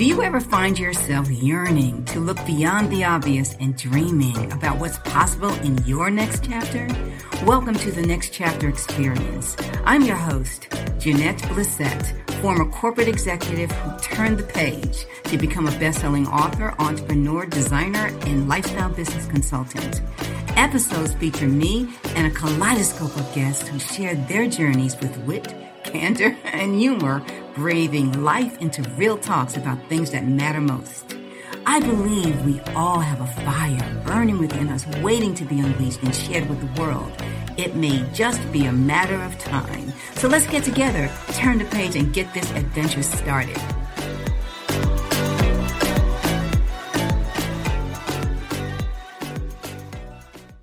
Do you ever find yourself yearning to look beyond the obvious and dreaming about what's possible in your next chapter? Welcome to the Next Chapter Experience. I'm your host, Janette Blissett, former corporate executive who turned the page to become a best-selling author, entrepreneur, designer, and lifestyle business consultant. Episodes feature me and a kaleidoscope of guests who share their journeys with wit, candor, and humor, breathing life into real talks about things that matter most. I believe we all have a fire burning within us, waiting to be unleashed and shared with the world. It may just be a matter of time. So let's get together, turn the page, and get this adventure started.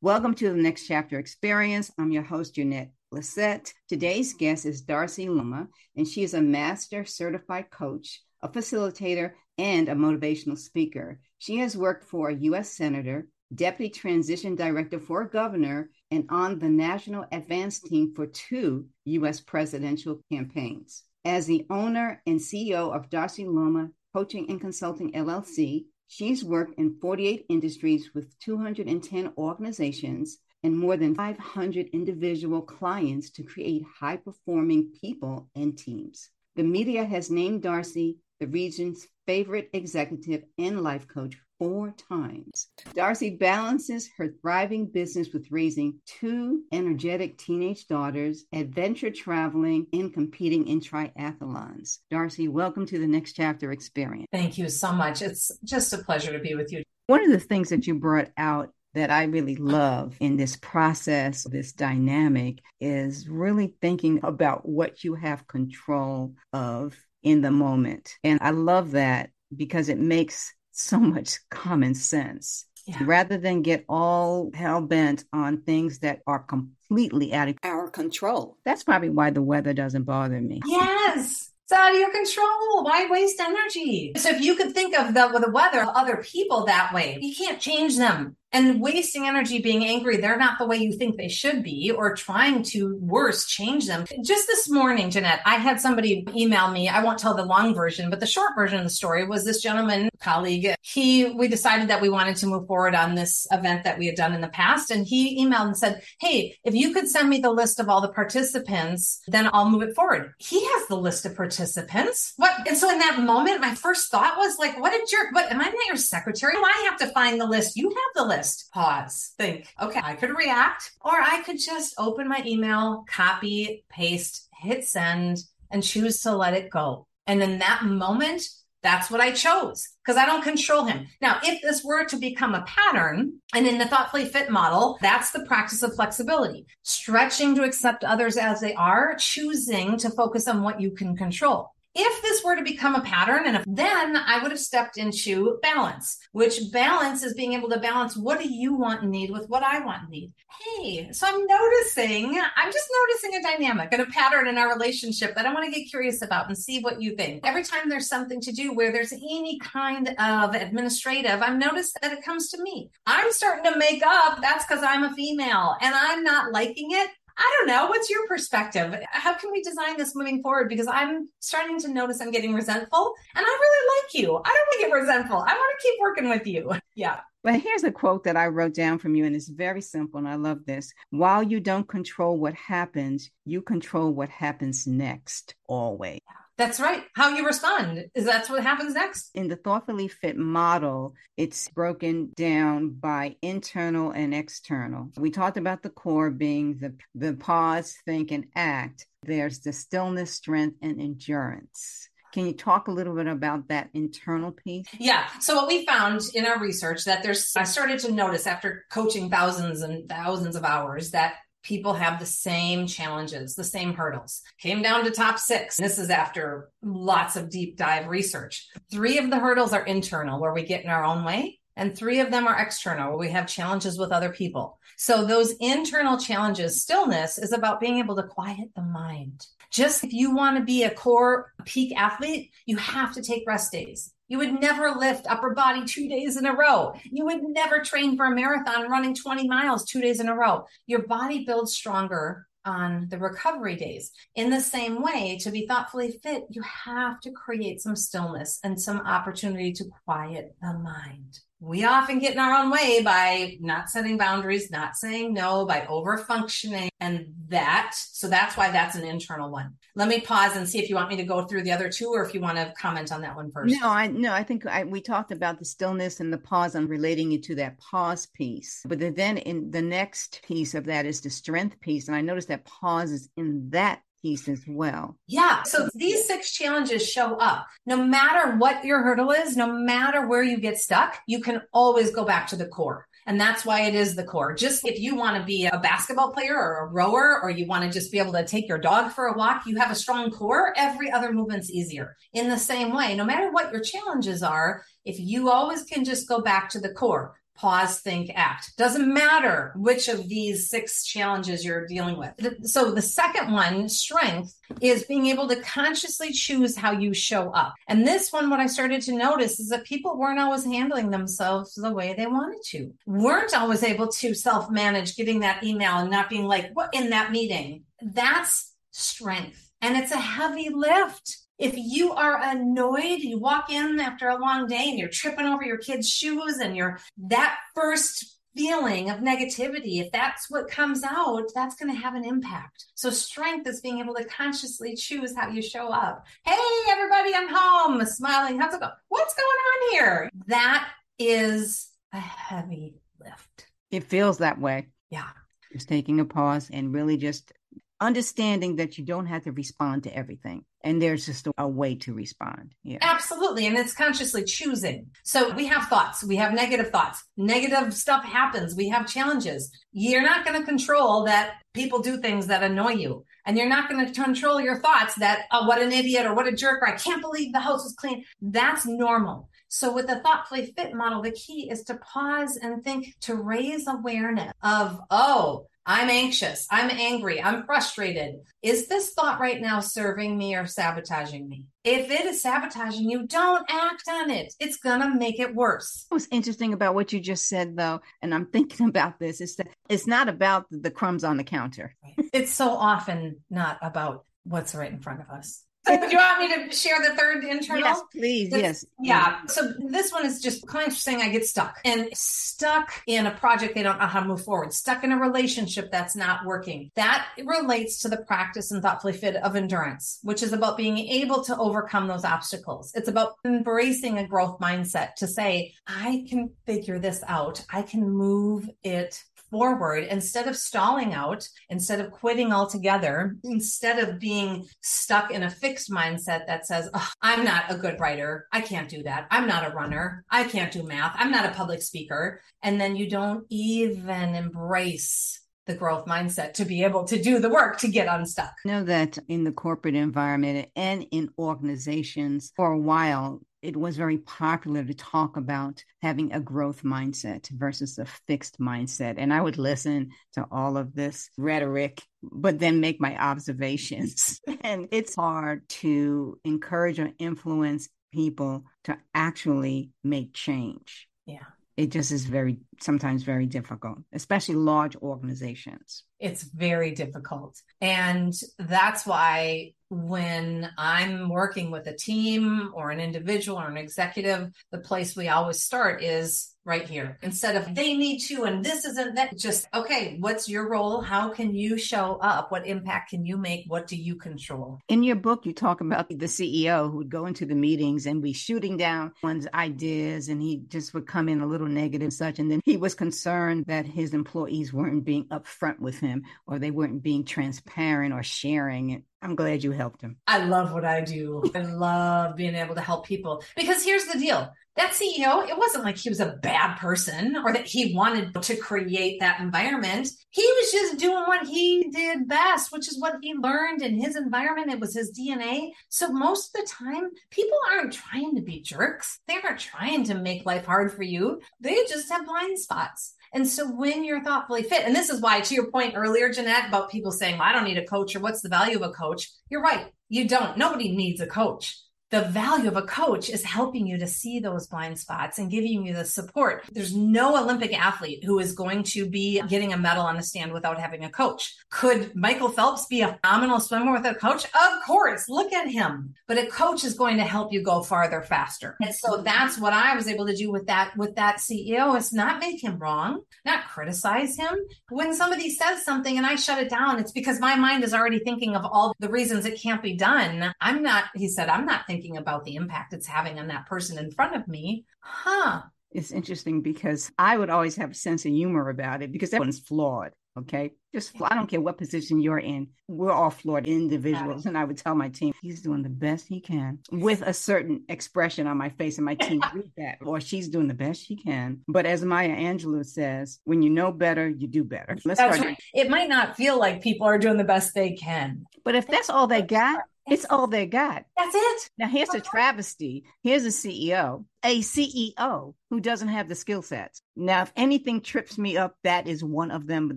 Welcome to the Next Chapter Experience. I'm your host, Janette Blissett. Today's guest is Darcy Luoma, and she is a master certified coach, a facilitator, and a motivational speaker. She has worked for a U.S. Senator, Deputy Transition Director for a Governor, and on the National Advance Team for two U.S. presidential campaigns. As the owner and CEO of Darcy Luoma Coaching and Consulting LLC, she's worked in 48 industries with 210 organizations and more than 500 individual clients to create high performing people and teams. The media has named Darcy the region's favorite executive and life coach four times. Darcy balances her thriving business with raising two energetic teenage daughters, adventure traveling, and competing in triathlons. Darcy, welcome to the Next Chapter Experience. Thank you so much. It's just a pleasure to be with you. One of the things that you brought out that I really love in this process, this dynamic, is really thinking about what you have control of in the moment. And I love that because it makes so much common sense. Yeah. Rather than get all hell bent on things that are completely out of our control. That's probably why the weather doesn't bother me. Yes. It's out of your control. Why waste energy? So if you could think of the, the weather, other people that way, you can't change them and wasting energy being angry they're not the way you think they should be or trying to worse change them. Just this morning Janette i had somebody email me. I won't tell the long version but the short version of the story was this gentleman colleague. He we decided that we wanted to move forward on this event that we had done in the past. And he emailed and said hey if you could send me the list of all the participants then i'll move it forward. He has the list of participants? What? And so in that moment my first thought was like what did your what am i not your secretary? Do i have to find the list. You have the list list. Pause. Think, okay, I could react, or I could just open my email, copy, paste, hit send, and choose to let it go. And in that moment, that's what I chose because I don't control him. Now, if this were to become a pattern, and in the thoughtfully fit model, that's the practice of flexibility, stretching to accept others as they are, choosing to focus on what you can control if this were to become a pattern and if, then i would have stepped into balance which balance is being able to balance what do you want and need with what i want and need? Hey so i'm noticing i'm just noticing a dynamic and a pattern in our relationship that i want to get curious about and see what you think. Every time there's something to do where there's any kind of administrative i'm noticed that it comes to me. I'm starting to make up that's because i'm a female and i'm not liking it I don't know. What's your perspective? How can we design this moving forward? Because I'm starting to notice I'm getting resentful and I really like you. I don't want to get resentful. I want to keep working with you. Yeah. But here's a quote that I wrote down from you, and it's very simple, and I love this. While you don't control what happens, you control what happens next, always. That's right. How you respond is that's what happens next. In the thoughtfully fit model, it's broken down by internal and external. We talked about the core being the the pause, think, and act. There's the stillness, strength, and endurance. Can you talk a little bit about that internal piece? Yeah. So what we found in our research that there's I started to notice after coaching thousands and thousands of hours that people have the same challenges, the same hurdles. Came down to top six. This is after lots of deep dive research. Three of the hurdles are internal, where we get in our own way. And three of them are external, where we have challenges with other people. So those internal challenges, stillness is about being able to quiet the mind. Just if you want to be a core peak athlete, you have to take rest days. You would never lift upper body two days in a row. You would never train for a marathon running 20 miles two days in a row. Your body builds stronger on the recovery days. In the same way, to be thoughtfully fit, you have to create some stillness and some opportunity to quiet the mind we often get in our own way by not setting boundaries, not saying no, by over functioning. And that, so that's why that's an internal one. Let me pause and see if you want me to go through the other two or if you want to comment on that one first. No, I no, I think I, we talked about the stillness and the pause and relating it to that pause piece. But then in the next piece of that is the strength piece. And I noticed that pause is in that piece as well. Yeah. So these six challenges show up. No matter what your hurdle is, no matter where you get stuck, you can always go back to the core. And that's why it is the core. Just if you want to be a basketball player or a rower, or you want to just be able to take your dog for a walk, you have a strong core, every other movement's easier. In the same way, no matter what your challenges are, if you always can just go back to the core, pause, think, act. Doesn't matter which of these six challenges you're dealing with. So the second one, strength, is being able to consciously choose how you show up. And this one, what I started to notice is that people weren't always handling themselves the way they wanted to, weren't always able to self manage getting that email and not being like, what in that meeting? That's strength. And it's a heavy lift if you are annoyed, you walk in after a long day and you're tripping over your kid's shoes and you're that first feeling of negativity, if that's what comes out, that's going to have an impact. So strength is being able to consciously choose how you show up. Hey, everybody, I'm home, smiling. How's it go? What's going on here? That is a heavy lift. It feels that way. Yeah. Just taking a pause and really just understanding that you don't have to respond to everything and there's just a, way to respond yeah. Absolutely and it's consciously choosing. So we have thoughts we have negative thoughts. Negative stuff happens we have challenges. You're not going to control that people do things that annoy you and you're not going to control your thoughts that oh what an idiot or what a jerk or i can't believe the house is clean. That's normal. So with the thoughtfully fit model the key is to pause and think to raise awareness of oh I'm anxious. I'm angry. I'm frustrated. Is this thought right now serving me or sabotaging me? If it is sabotaging you, don't act on it. It's going to make it worse. What's interesting about what you just said, though, and I'm thinking about this, is that it's not about the crumbs on the counter. It's so often not about what's right in front of us. So do you want me to share the third internal? Yes, please. This, yes. Yeah. So this one is just clients saying I get stuck and stuck in a project they don't know how to move forward, stuck in a relationship that's not working. That relates to the practice and thoughtfully fit of endurance, which is about being able to overcome those obstacles. It's about embracing a growth mindset to say, I can figure this out. I can move it forward instead of stalling out, instead of quitting altogether, instead of being stuck in a fixed mindset that says, oh, I'm not a good writer. I can't do that. I'm not a runner. I can't do math. I'm not a public speaker. And then you don't even embrace the growth mindset to be able to do the work to get unstuck. I know that in the corporate environment and in organizations for a while, it was very popular to talk about having a growth mindset versus a fixed mindset. And I would listen to all of this rhetoric, but then make my observations. and it's hard to encourage or influence people to actually make change. Yeah. It just is very, sometimes very difficult, especially large organizations. It's very difficult. And that's why when I'm working with a team or an individual or an executive, the place we always start is right here. Instead of they need to and this isn't that, just okay, what's your role? How can you show up? What impact can you make? What do you control? In your book, you talk about the CEO who would go into the meetings and be shooting down one's ideas, and he just would come in a little negative and such. And then he was concerned that his employees weren't being upfront with him or they weren't being transparent or sharing. I'm glad you helped him. I love what I do. I love being able to help people because here's the deal. That CEO, it wasn't like he was a bad person or that he wanted to create that environment. He was just doing what he did best, which is what he learned in his environment. It was his DNA. So most of the time, people aren't trying to be jerks. They aren't trying to make life hard for you. They just have blind spots. And so when you're thoughtfully fit, and this is why, to your point earlier, Janette, about people saying, well, I don't need a coach or what's the value of a coach? You're right. You don't. Nobody needs a coach. The value of a coach is helping you to see those blind spots and giving you the support. There's no Olympic athlete who is going to be getting a medal on the stand without having a coach. Could Michael Phelps be a phenomenal swimmer with a coach? Of course. Look at him. But a coach is going to help you go farther faster. And so that's what I was able to do with that with that CEO is not make him wrong, not criticize him. When somebody says something and I shut it down, it's because my mind is already thinking of all the reasons it can't be done. I'm not, he said, I'm not thinking about the impact it's having on that person in front of me. Huh. It's interesting because I would always have a sense of humor about it because everyone's flawed. Okay. Just, I don't care what position you're in. We're all flawed individuals. And I would tell my team, he's doing the best he can with a certain expression on my face. And my team read that, or she's doing the best she can. But as Maya Angelou says, when you know better, you do better. Let's that's right. It might not feel like people are doing the best they can. But if that's all they got, it's all they got. That's it. Now, here's a travesty. Here's a CEO, a CEO who doesn't have the skill sets. Now, if anything trips me up, that is one of them. But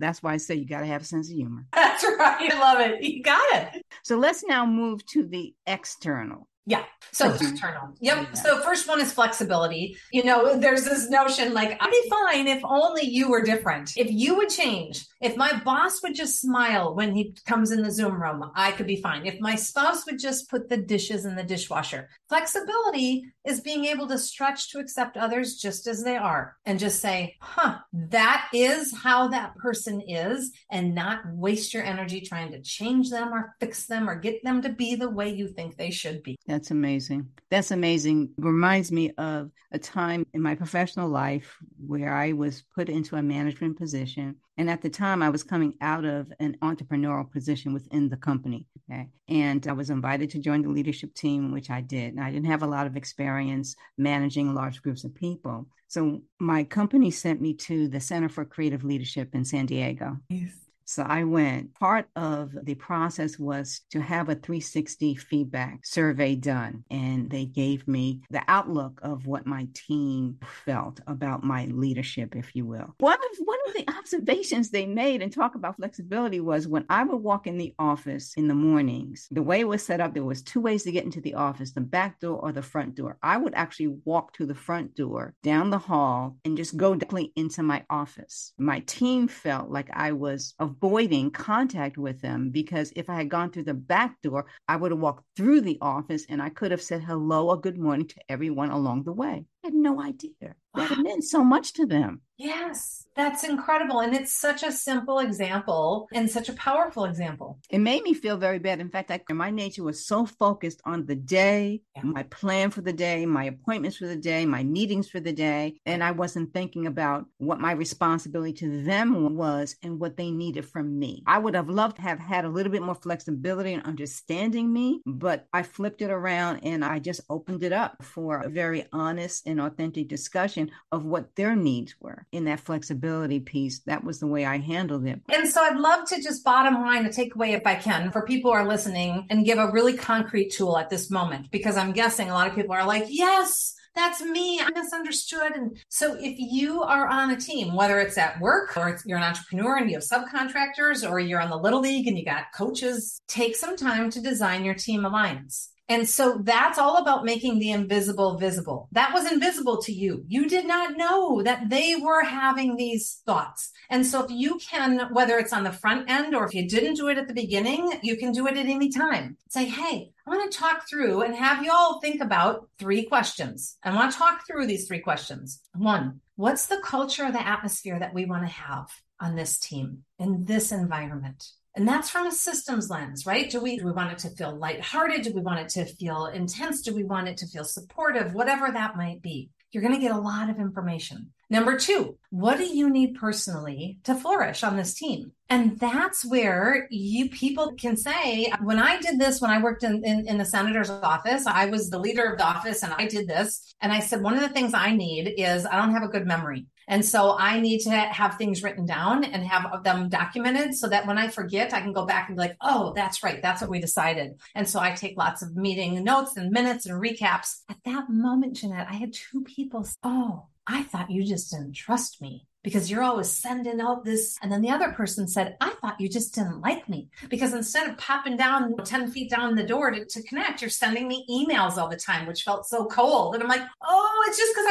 that's why I say you got to have a sense of humor. That's right. I love it. You got it. So let's now move to the external. Yeah. So external. Yep. Yeah. So first one is flexibility. You know, there's this notion like I'd be fine if only you were different. If you would change, if my boss would just smile when he comes in the Zoom room, I could be fine. If my spouse would just put the dishes in the dishwasher. Flexibility is being able to stretch to accept others just as they are and just say, huh, that is how that person is, and not waste your energy trying to change them or fix them or get them to be the way you think they should be. That's amazing. That's amazing. Reminds me of a time in my professional life where I was put into a management position. And at the time, I was coming out of an entrepreneurial position within the company. Okay. And I was invited to join the leadership team, which I did. And I didn't have a lot of experience managing large groups of people. So my company sent me to the Center for Creative Leadership in San Diego. Yes. So I went. Part of the process was to have a 360 feedback survey done. And they gave me the outlook of what my team felt about my leadership, if you will. One of one of the observations they made and talk about flexibility was when I would walk in the office in the mornings, the way it was set up, there was two ways to get into the office, the back door or the front door. I would actually walk to the front door down the hall and just go directly into my office. My team felt like I was avoiding contact with them because if I had gone through the back door, I would have walked through the office and I could have said hello or good morning to everyone along the way. I had no idea. That meant so much to them. Yes, that's incredible. And it's such a simple example and such a powerful example. It made me feel very bad. In fact, I, my nature was so focused on the day, yeah. my plan for the day, my appointments for the day, my meetings for the day. And I wasn't thinking about what my responsibility to them was and what they needed from me. I would have loved to have had a little bit more flexibility and understanding me, but I flipped it around and I just opened it up for a very honest and authentic discussion of what their needs were in that flexibility piece. That was the way I handled it. And so I'd love to just bottom line a takeaway if I can for people who are listening and give a really concrete tool at this moment, because I'm guessing a lot of people are like, yes, that's me. I misunderstood. And so if you are on a team, whether it's at work or you're an entrepreneur and you have subcontractors or you're on the little league and you got coaches, take some time to design your team alliance. And so that's all about making the invisible visible. That was invisible to you. You did not know that they were having these thoughts. And so if you can, whether it's on the front end or if you didn't do it at the beginning, you can do it at any time. Say, hey, I want to talk through and have you all think about three questions. I want to talk through these three questions. One, what's the culture the atmosphere that we want to have on this team in this environment? And that's from a systems lens, right? Do we, do we want it to feel lighthearted? Do we want it to feel intense? Do we want it to feel supportive? Whatever that might be. You're going to get a lot of information. Number two, what do you need personally to flourish on this team? And that's where you people can say, when I did this, when I worked in, in, in, the senator's office, I was the leader of the office and I did this. And I said, one of the things I need is I don't have a good memory. And so I need to have things written down and have them documented so that when I forget, I can go back and be like, oh, that's right. That's what we decided. And so I take lots of meeting notes and minutes and recaps. At that moment, Janette, I had two people. say, Oh, I thought you just didn't trust me. because you're always sending out this. And then the other person said, I thought you just didn't like me because instead of popping down 10 feet down the door to, to connect, you're sending me emails all the time, which felt so cold. And I'm like, oh, it's just because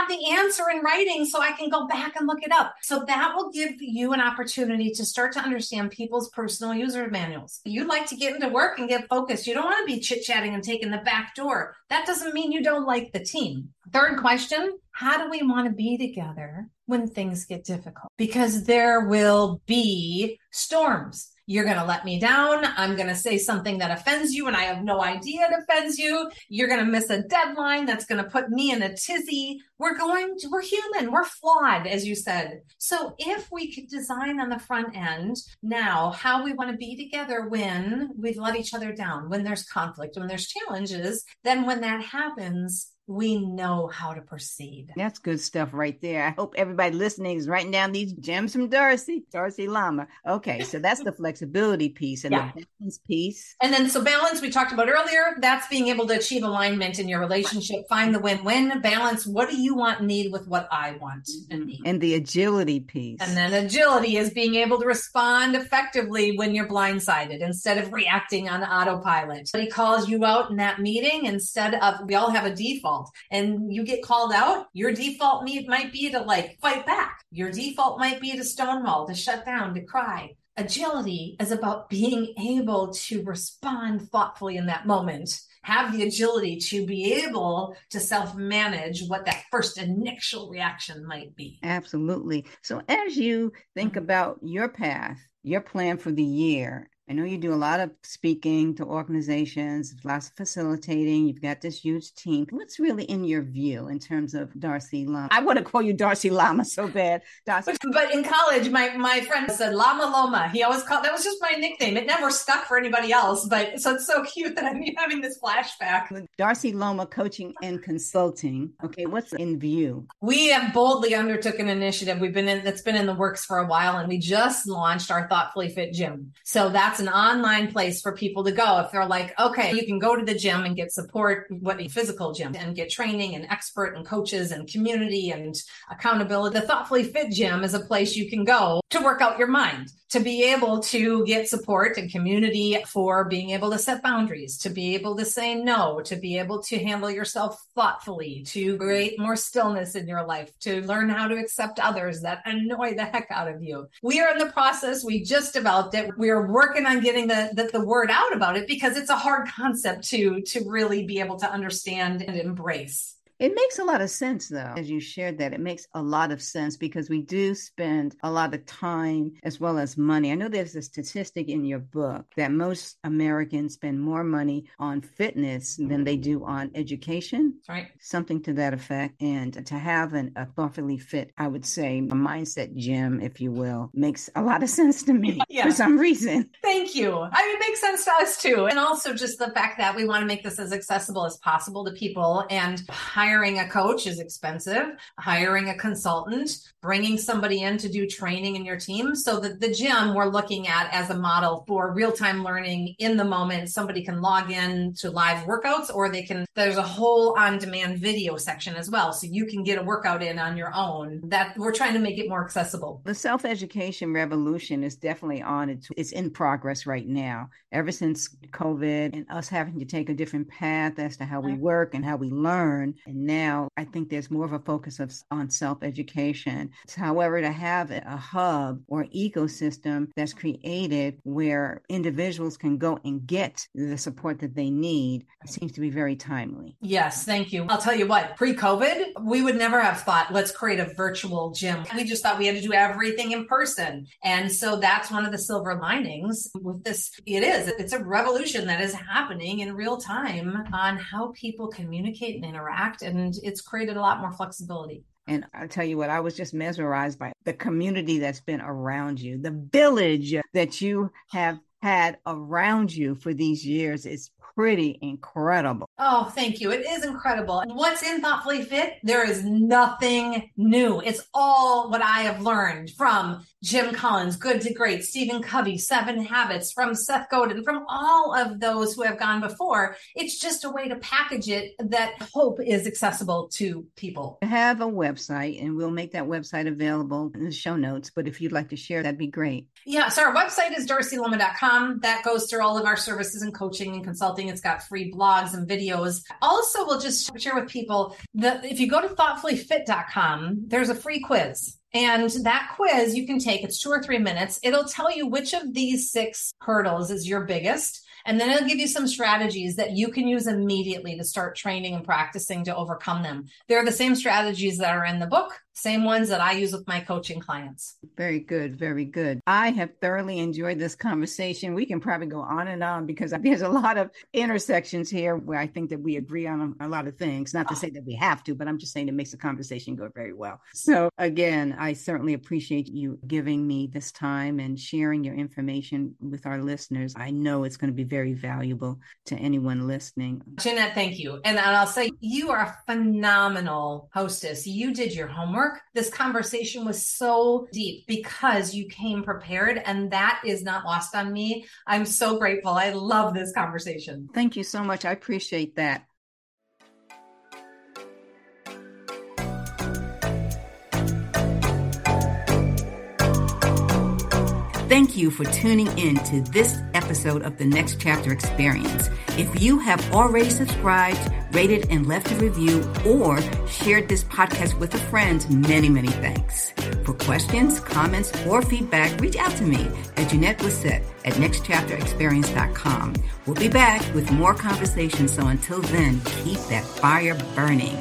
have the answer in writing so I can go back and look it up. So that will give you an opportunity to start to understand people's personal user manuals. You'd like to get into work and get focused. You don't want to be chit chatting and taking the back door. That doesn't mean you don't like the team. Third question How do we want to be together when things get difficult? Because there will be storms. You're going to let me down. I'm going to say something that offends you and I have no idea it offends you. You're going to miss a deadline that's going to put me in a tizzy. We're going to, we're human. We're flawed, as you said. So if we could design on the front end now how we want to be together when we've let each other down, when there's conflict, when there's challenges, then when that happens, we know how to proceed. That's good stuff right there. I hope everybody listening is writing down these gems from Darcy, Darcy Lama. Okay, so that's the flexibility piece and yeah. the balance piece. And then, so balance, we talked about earlier, that's being able to achieve alignment in your relationship, find the win win, balance. What do you want need with what I want and mm-hmm. need? And the agility piece. And then, agility is being able to respond effectively when you're blindsided instead of reacting on autopilot. But he calls you out in that meeting instead of, we all have a default and you get called out, your default might be to like fight back. Your default might be to stonewall, to shut down, to cry. Agility is about being able to respond thoughtfully in that moment have the agility to be able to self manage what that first initial reaction might be. Absolutely. So, as you think mm-hmm. about your path, your plan for the year, I know you do a lot of speaking to organizations, lots of facilitating. You've got this huge team. What's really in your view in terms of Darcy Lama? I want to call you Darcy Lama so bad. Darcy. But in college, my, my friend said Lama Luoma. He always called that was just my nickname. It never stuck for anybody else. But so it's so cute that I'm having this flashback. Darcy Luoma Coaching and Consulting. Okay, what's in view? We have boldly undertook an initiative. We've been in that's been in the works for a while, and we just launched our Thoughtfully Fit Gym. So that's an online place for people to go. If they're like, okay, you can go to the gym and get support, what a physical gym and get training and expert and coaches and community and accountability. The Thoughtfully Fit Gym is a place you can go to work out your mind to be able to get support and community for being able to set boundaries, to be able to say no, to be able to handle yourself thoughtfully, to create more stillness in your life, to learn how to accept others that annoy the heck out of you. We are in the process. We just developed it. We are working on getting the, the, the word out about it because it's a hard concept to, to really be able to understand and embrace. It makes a lot of sense, though, as you shared that. It makes a lot of sense because we do spend a lot of time as well as money. I know there's a statistic in your book that most Americans spend more money on fitness than they do on education. That's right. Something to that effect. And to have an, a thoughtfully fit, I would say, a mindset gym, if you will, makes a lot of sense to me yeah. for some reason. Thank you. I mean, it makes sense to us too. And also just the fact that we want to make this as accessible as possible to people and hire hiring a coach is expensive, hiring a consultant, bringing somebody in to do training in your team. So that the gym we're looking at as a model for real time learning in the moment. Somebody can log in to live workouts or they can, there's a whole on demand video section as well. So you can get a workout in on your own that we're trying to make it more accessible. The self education revolution is definitely on its, it's in progress right now. Ever since COVID and us having to take a different path as to how we mm-hmm. work and how we learn. And now I think there's more of a focus of, on self education. However, to have a hub or ecosystem that's created where individuals can go and get the support that they need seems to be very timely. Yes, thank you. I'll tell you what, pre COVID, we would never have thought, let's create a virtual gym. We just thought we had to do everything in person. And so that's one of the silver linings with this. It is, it's a revolution that is happening in real time on how people communicate and interact and it's created a lot more flexibility. And I'll tell you what, I was just mesmerized by the community that's been around you, the village that you have had around you for these years is pretty incredible. Oh, thank you. It is incredible. And what's in Thoughtfully Fit? There is nothing new. It's all what I have learned from Jim Collins, Good to Great, Stephen Covey, Seven Habits, from Seth Godin, from all of those who have gone before. It's just a way to package it that hope is accessible to people. I have a website, and we'll make that website available in the show notes. But if you'd like to share, that'd be great. Yeah. So our website is darcyluoma.com. That goes through all of our services and coaching and consulting. It's got free blogs and videos. Also, we'll just share with people that if you go to thoughtfullyfit.com, there's a free quiz. And that quiz you can take, it's two or three minutes. It'll tell you which of these six hurdles is your biggest. And then it'll give you some strategies that you can use immediately to start training and practicing to overcome them. They're the same strategies that are in the book, same ones that I use with my coaching clients. Very good. Very good. I have thoroughly enjoyed this conversation. We can probably go on and on because there's a lot of intersections here where I think that we agree on a lot of things. Not to say that we have to, but I'm just saying it makes the conversation go very well. So, again, I certainly appreciate you giving me this time and sharing your information with our listeners. I know it's going to be very valuable to anyone listening. Janette, thank you. And I'll say you are a phenomenal hostess. You did your homework. This conversation was so deep because you came prepared, and that is not lost on me. I'm so grateful. I love this conversation. Thank you so much. I appreciate that. Thank you for tuning in to this episode of the Next Chapter Experience. If you have already subscribed, rated, and left a review, or shared this podcast with a friend, many, many thanks. For questions, comments, or feedback, reach out to me at Janette Lissette at nextchapterexperience.com. We'll be back with more conversations, so until then, keep that fire burning.